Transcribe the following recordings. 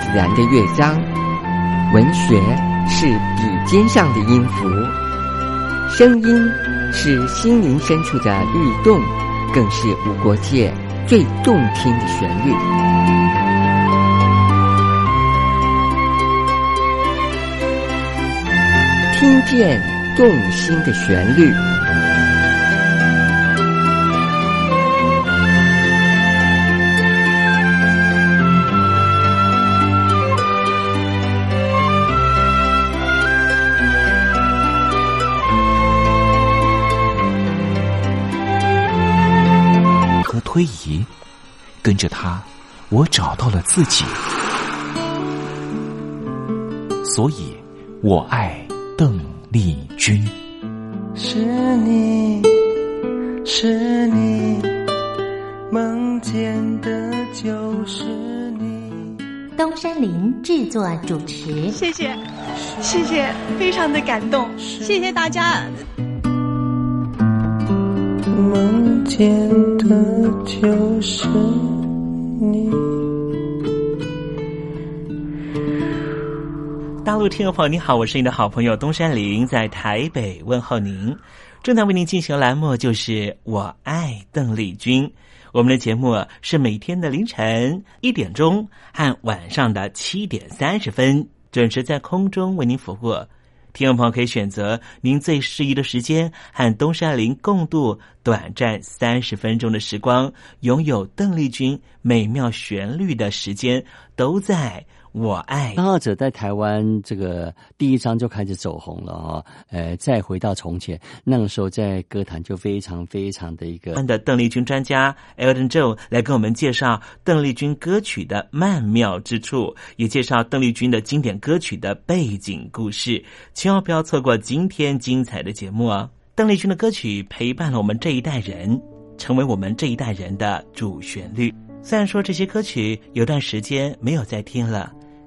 自然的乐章，文学是笔尖上的音符，声音是心灵深处的律动，更是无国界最动听的旋律。听见动心的旋律。推移，跟着他，我找到了自己。所以，我爱邓丽君。是你是你，梦见的就是你。东山林制作主持，谢谢，谢谢，非常的感动，谢谢大家。梦见的就是你。大陆听众朋友，你好，我是你的好朋友东山林，在台北问候您。正在为您进行栏目就是我爱邓丽君。我们的节目是每天的凌晨一点钟和晚上的七点三十分准时在空中为您服务。听众朋友可以选择您最适宜的时间，和东山林共度短暂三十分钟的时光，拥有邓丽君美妙旋律的时间，都在。我爱张浩哲在台湾这个第一章就开始走红了哈，呃，再回到从前，那个时候在歌坛就非常非常的一个。的邓丽君专家 Elton Joe 来跟我们介绍邓丽君歌曲的曼妙之处，也介绍邓丽君的经典歌曲的背景故事，千万不要错过今天精彩的节目哦！邓丽君的歌曲陪伴了我们这一代人，成为我们这一代人的主旋律。虽然说这些歌曲有段时间没有再听了。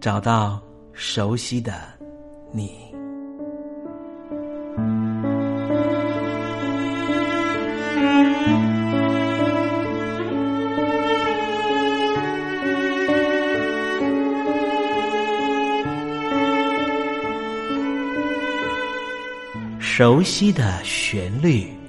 找到熟悉的你，熟悉的旋律。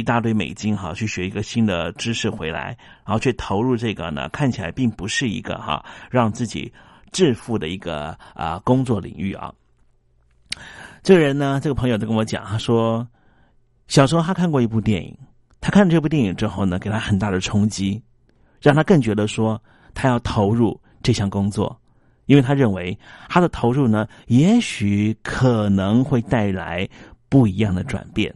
一大堆美金哈，去学一个新的知识回来，然后去投入这个呢，看起来并不是一个哈让自己致富的一个啊工作领域啊。这个人呢，这个朋友就跟我讲，他说小时候他看过一部电影，他看这部电影之后呢，给他很大的冲击，让他更觉得说他要投入这项工作。因为他认为他的投入呢，也许可能会带来不一样的转变。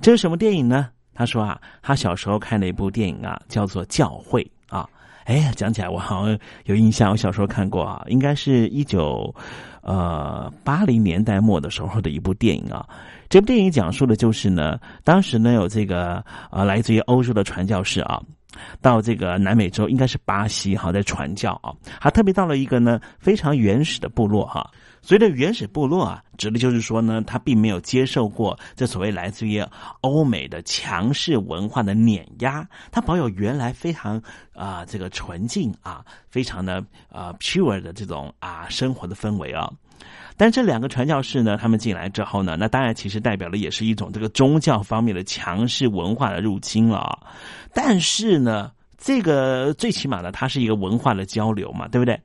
这是什么电影呢？他说啊，他小时候看了一部电影啊，叫做《教会》啊。哎呀，讲起来我好像有印象，我小时候看过啊，应该是一九呃八零年代末的时候的一部电影啊。这部电影讲述的就是呢，当时呢有这个呃来自于欧洲的传教士啊。到这个南美洲，应该是巴西哈，在传教啊，他特别到了一个呢非常原始的部落哈。谓的原始部落啊，指的就是说呢，他并没有接受过这所谓来自于欧美的强势文化的碾压，他保有原来非常啊这个纯净啊，非常的啊 pure 的这种啊生活的氛围啊。但这两个传教士呢，他们进来之后呢，那当然其实代表的也是一种这个宗教方面的强势文化的入侵了。但是呢，这个最起码呢，它是一个文化的交流嘛，对不对？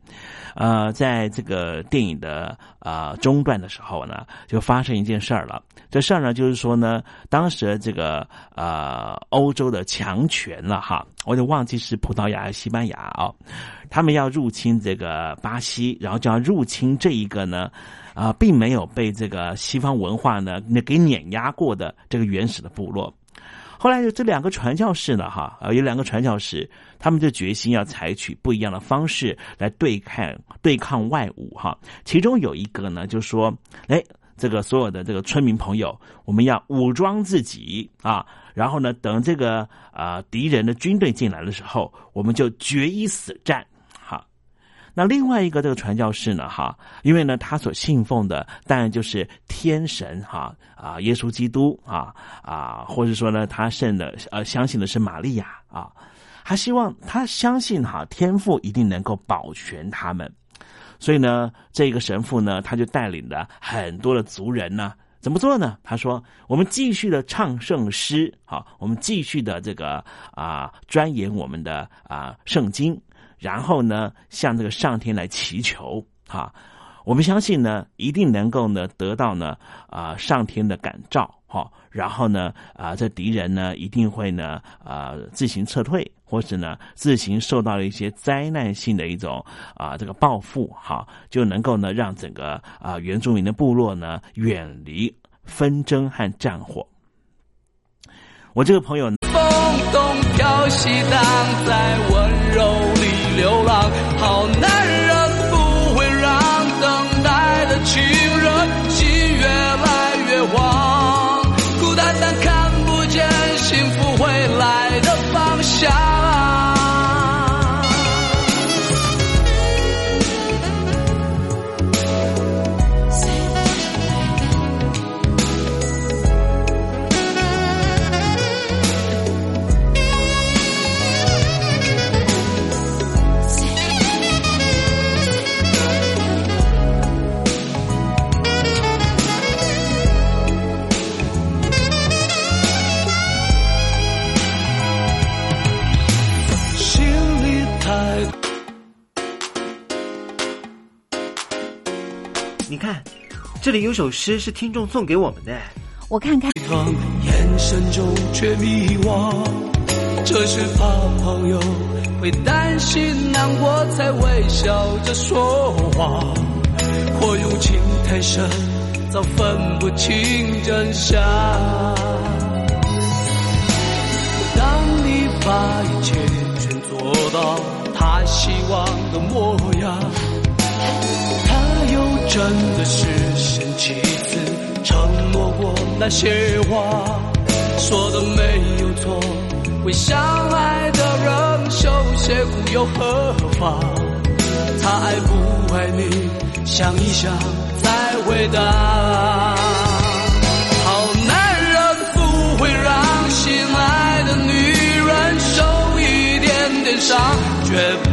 呃，在这个电影的啊中段的时候呢，就发生一件事儿了。这事儿呢，就是说呢，当时这个呃欧洲的强权了哈，我就忘记是葡萄牙还是、西班牙啊，他们要入侵这个巴西，然后就要入侵这一个呢。啊，并没有被这个西方文化呢那给碾压过的这个原始的部落，后来这两个传教士呢，哈，啊，有两个传教士，他们就决心要采取不一样的方式来对抗对抗外侮，哈。其中有一个呢，就说，哎，这个所有的这个村民朋友，我们要武装自己啊，然后呢，等这个啊敌人的军队进来的时候，我们就决一死战。那另外一个这个传教士呢，哈，因为呢，他所信奉的当然就是天神，哈啊，耶稣基督啊啊，或者说呢，他信的呃，相信的是玛利亚啊，他希望他相信哈，天父一定能够保全他们，所以呢，这个神父呢，他就带领了很多的族人呢，怎么做呢？他说：“我们继续的唱圣诗，好，我们继续的这个啊，钻研我们的啊圣经。”然后呢，向这个上天来祈求哈，我们相信呢，一定能够呢得到呢啊上天的感召哈，然后呢啊这敌人呢一定会呢啊自行撤退，或者呢自行受到了一些灾难性的一种啊这个报复哈，就能够呢让整个啊原住民的部落呢远离纷争和战火。我这个朋友。风东飘西荡，在温柔流浪。好难有首诗是听众送给我们的，我看看。眼神中却迷惘，这是怕朋友会担心难过，才微笑着说谎。或用情太深，早分不清真相。当你把一切全做到他希望的模样。他又真的是过那些话，说的没有错。为相爱的人受些苦又何妨？他爱不爱你，想一想再回答。好男人不会让心爱的女人受一点点伤，绝不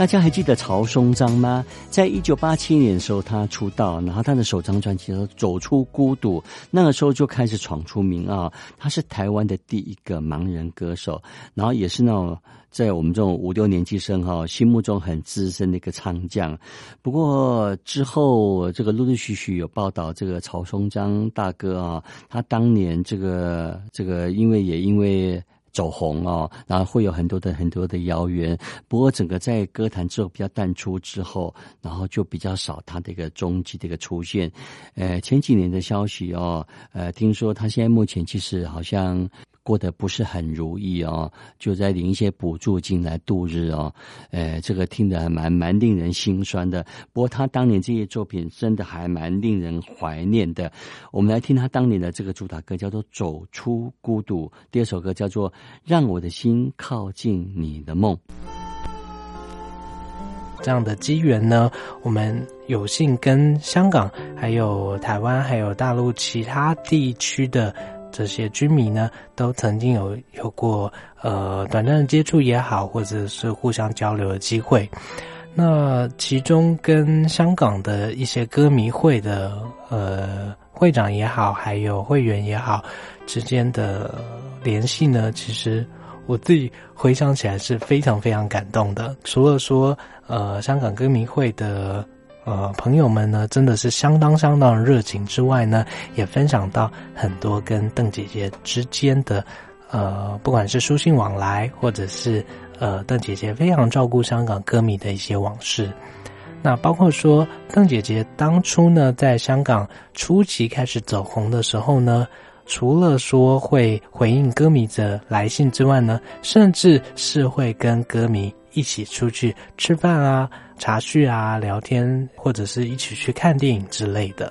大家还记得曹松章吗？在一九八七年的时候，他出道，然后他的首张专辑叫《走出孤独》，那个时候就开始闯出名啊。他是台湾的第一个盲人歌手，然后也是那种在我们这种五六年级生哈心目中很资深的一个唱将。不过之后，这个陆陆续续有报道，这个曹松章大哥啊，他当年这个这个，因为也因为。走红哦，然后会有很多的很多的谣言。不过整个在歌坛之后比较淡出之后，然后就比较少他的一个踪迹的一个出现。呃，前几年的消息哦，呃，听说他现在目前其实好像。过得不是很如意哦，就在领一些补助金来度日哦，呃，这个听得还蛮蛮令人心酸的。不过他当年这些作品真的还蛮令人怀念的。我们来听他当年的这个主打歌，叫做《走出孤独》；第二首歌叫做《让我的心靠近你的梦》。这样的机缘呢，我们有幸跟香港、还有台湾、还有大陆其他地区的。这些居民呢，都曾经有有过呃短暂的接触也好，或者是互相交流的机会。那其中跟香港的一些歌迷会的呃会长也好，还有会员也好之间的联系呢，其实我自己回想起来是非常非常感动的。除了说呃香港歌迷会的。呃，朋友们呢，真的是相当相当热情之外呢，也分享到很多跟邓姐姐之间的，呃，不管是书信往来，或者是呃，邓姐姐非常照顾香港歌迷的一些往事。那包括说，邓姐姐当初呢，在香港初期开始走红的时候呢，除了说会回应歌迷的来信之外呢，甚至是会跟歌迷一起出去吃饭啊。茶叙啊，聊天，或者是一起去看电影之类的。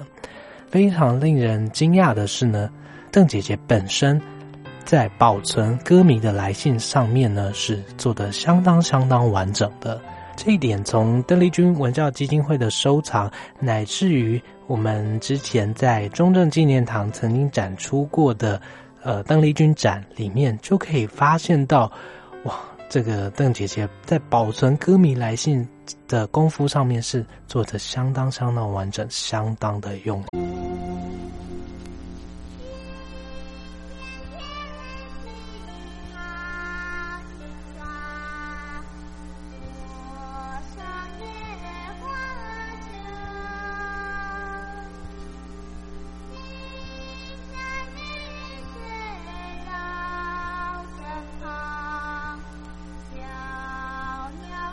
非常令人惊讶的是呢，邓姐姐本身在保存歌迷的来信上面呢，是做的相当相当完整的。这一点从邓丽君文教基金会的收藏，乃至于我们之前在中正纪念堂曾经展出过的呃邓丽君展里面，就可以发现到，哇，这个邓姐姐在保存歌迷来信。的功夫上面是做的相当相当完整，相当的用。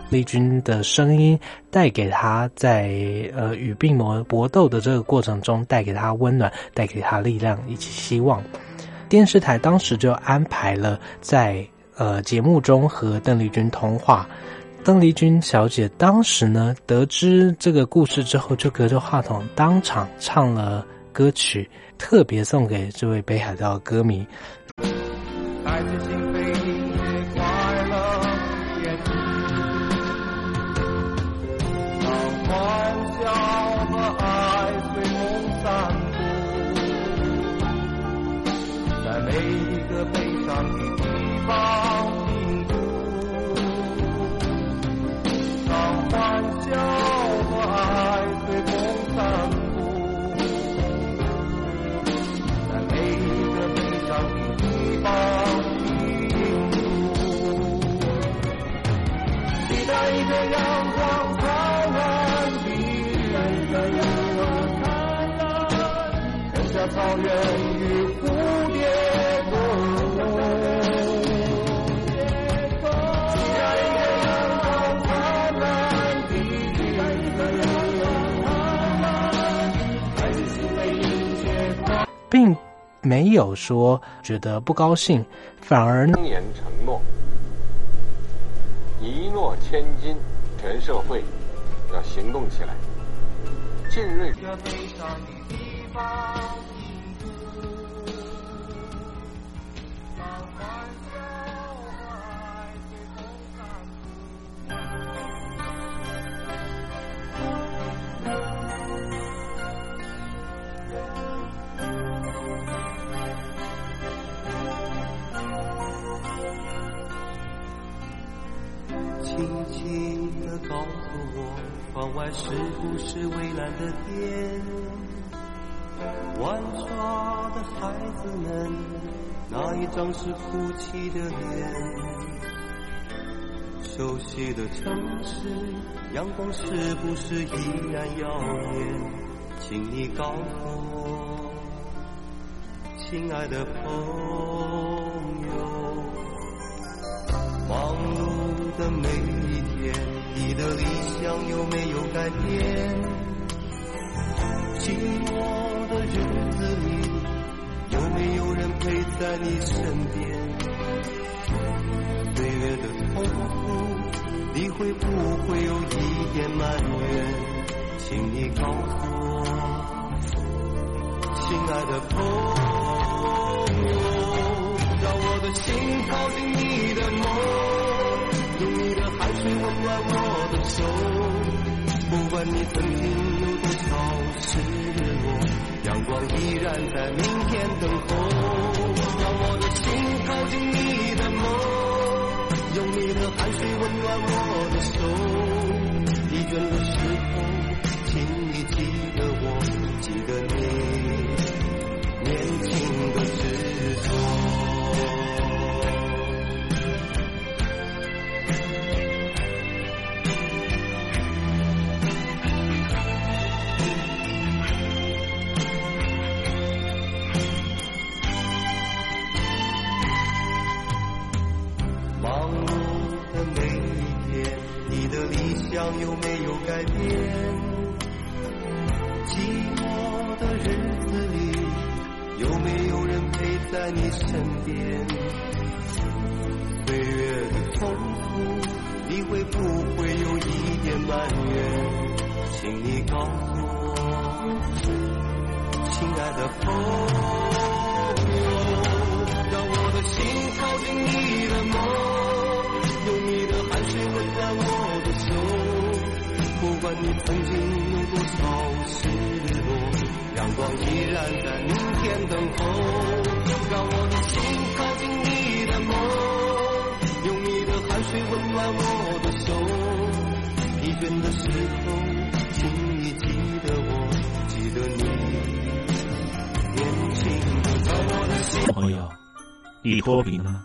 丽君的声音带给他在呃与病魔搏斗的这个过程中，带给他温暖，带给他力量以及希望。电视台当时就安排了在呃节目中和邓丽君通话。邓丽君小姐当时呢得知这个故事之后，就隔着话筒当场唱了歌曲，特别送给这位北海道歌迷。并没有说觉得不高兴，反而诺，千金，全社会要行动起来。进锐。轻窗外是不是蔚蓝的天？玩耍的孩子们，哪一张是哭泣的脸？熟悉的城市，阳光是不是依然耀眼？请你告诉我，亲爱的朋友，忙碌的每一天，你的理想有没有改变？寂寞的日子里，有没有人陪在你身边？岁月的痛苦，你会不会有一点埋怨？请你告诉我，亲爱的朋友，让我的心靠近你的梦，用你的汗水温暖我的手。不管你曾经有多少失落，阳光依然在明天等候。让我的心靠近你的梦。用你的汗水温暖我的手，的理想有没有改变？寂寞的日子里，有没有人陪在你身边？岁月的痛苦，你会不会有一点埋怨？请你告诉我，亲爱的朋友。让我的心靠近你的梦，管你曾经有多少失落，阳光依然在明天等候。让我的心靠近你的梦，用你的汗水温暖我的手。疲倦的时候，请你记得我，记得你年轻的。朋友。你脱贫了吗？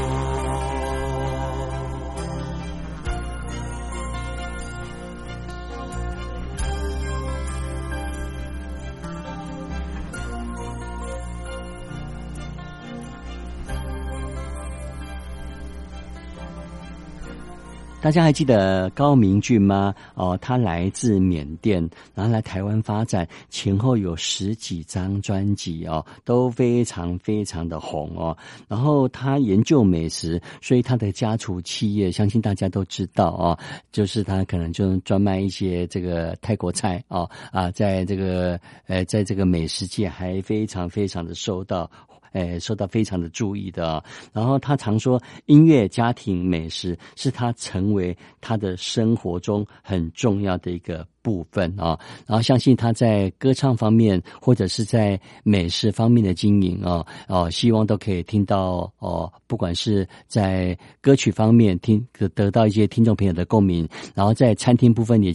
大家还记得高明俊吗？哦，他来自缅甸，然后来台湾发展，前后有十几张专辑哦，都非常非常的红哦。然后他研究美食，所以他的家族企业，相信大家都知道哦，就是他可能就专卖一些这个泰国菜哦啊，在这个呃，在这个美食界还非常非常的受到。诶受到非常的注意的。然后他常说，音乐、家庭、美食是他成为他的生活中很重要的一个部分啊。然后相信他在歌唱方面或者是在美食方面的经营啊，哦，希望都可以听到哦，不管是在歌曲方面听得得到一些听众朋友的共鸣，然后在餐厅部分也。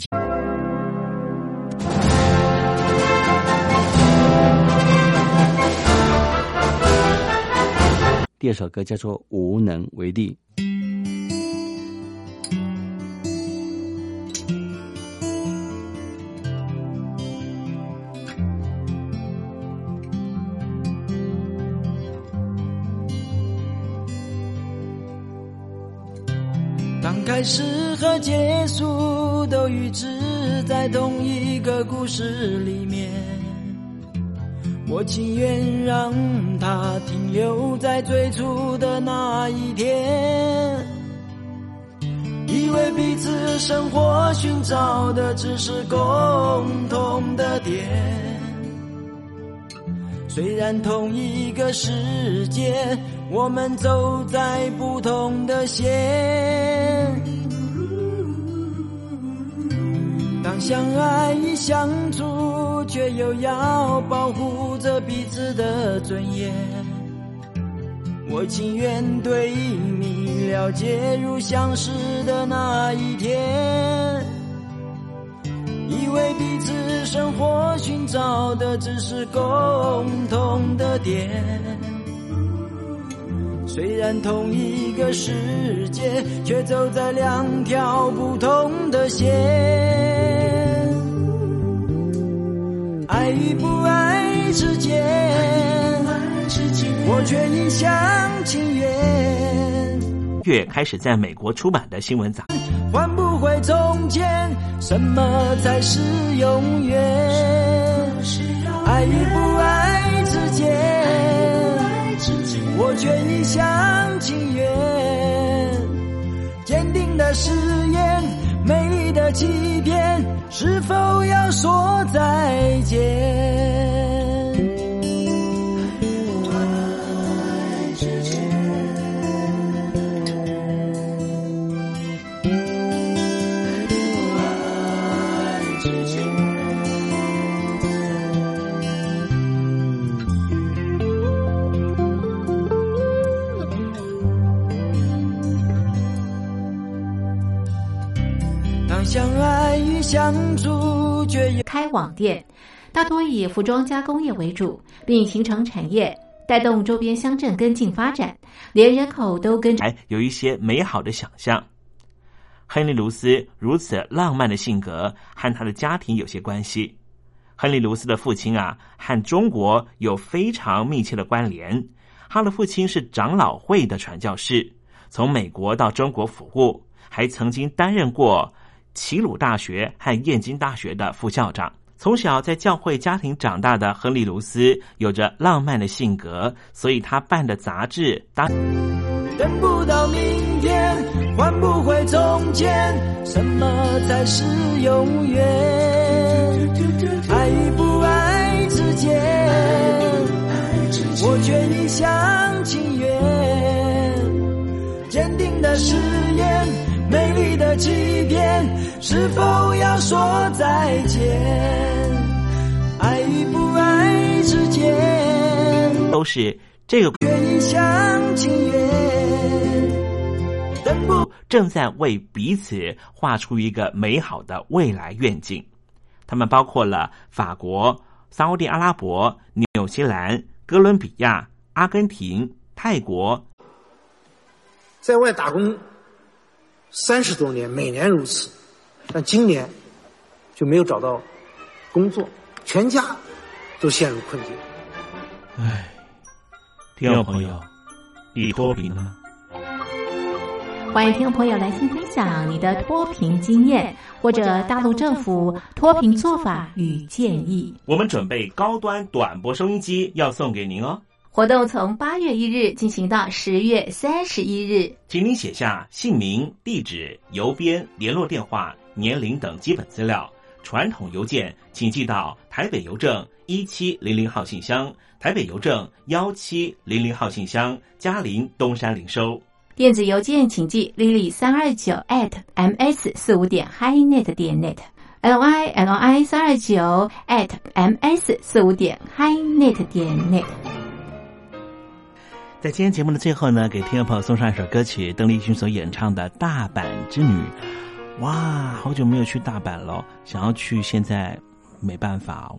第二首歌叫做《无能为力》。当开始和结束都预知在同一个故事里面。我情愿让它停留在最初的那一天，以为彼此生活寻找的只是共同的点，虽然同一个世界，我们走在不同的线。当相爱与相处，却又要保护着彼此的尊严。我情愿对你了解如相识的那一天，以为彼此生活寻找的只是共同的点。虽然同一个世界，却走在两条不同的线。爱与不爱之间，我却一厢情愿。月开始在美国出版的新闻杂换不回从前，什么才是永远？爱与不爱之间。我却一厢情愿，坚定的誓言，美丽的欺骗，是否要说再见？开网店，大多以服装加工业为主，并形成产业，带动周边乡镇跟进发展，连人口都跟着。有一些美好的想象。亨利·卢斯如此浪漫的性格，和他的家庭有些关系。亨利·卢斯的父亲啊，和中国有非常密切的关联。他的父亲是长老会的传教士，从美国到中国服务，还曾经担任过。齐鲁大学和燕京大学的副校长，从小在教会家庭长大的亨利·卢斯有着浪漫的性格，所以他办的杂志当。等不到明天，换不回从前，什么才是永远？爱与不爱之间，我却一厢情愿，坚定的誓言。美丽的欺骗，是否要说再见？爱与不爱之间，都是这个。愿一厢情愿，等不正在为彼此画出一个美好的未来愿景。他们包括了法国、沙地阿拉伯、纽西兰、哥伦比亚、阿根廷、泰国，在外打工。三十多年，每年如此，但今年就没有找到工作，全家都陷入困境。唉，听众朋友，你脱贫了吗？欢迎听众朋友来信分享你的脱贫经验，或者大陆政府脱贫做法与建议。我们准备高端短波收音机要送给您哦。活动从八月一日进行到十月三十一日，请您写下姓名、地址、邮编、联络电话、年龄等基本资料。传统邮件请寄到台北邮政一七零零号信箱，台北邮政幺七零零号信箱，嘉陵东山领收。电子邮件请寄 lily 三二九 at ms 四五点 highnet 点 net l i l i 三二九 at ms 四五点 highnet 点 net。在今天节目的最后呢，给听众朋友送上一首歌曲，邓丽君所演唱的《大阪之女》。哇，好久没有去大阪了，想要去，现在没办法哦。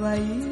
可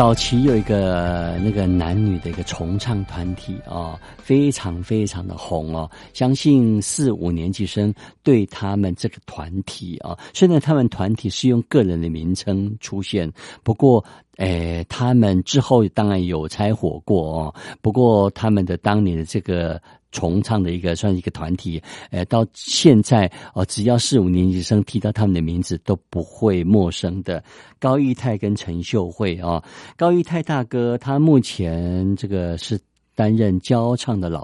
早期有一个那个男女的一个重唱团体啊，非常非常的红哦。相信四五年级生对他们这个团体啊，虽然他们团体是用个人的名称出现，不过，诶，他们之后当然有拆火过哦。不过他们的当年的这个。重唱的一个算是一个团体，呃，到现在哦，只要四五年级生提到他们的名字都不会陌生的。高义泰跟陈秀慧啊，高义泰大哥他目前这个是担任教唱的老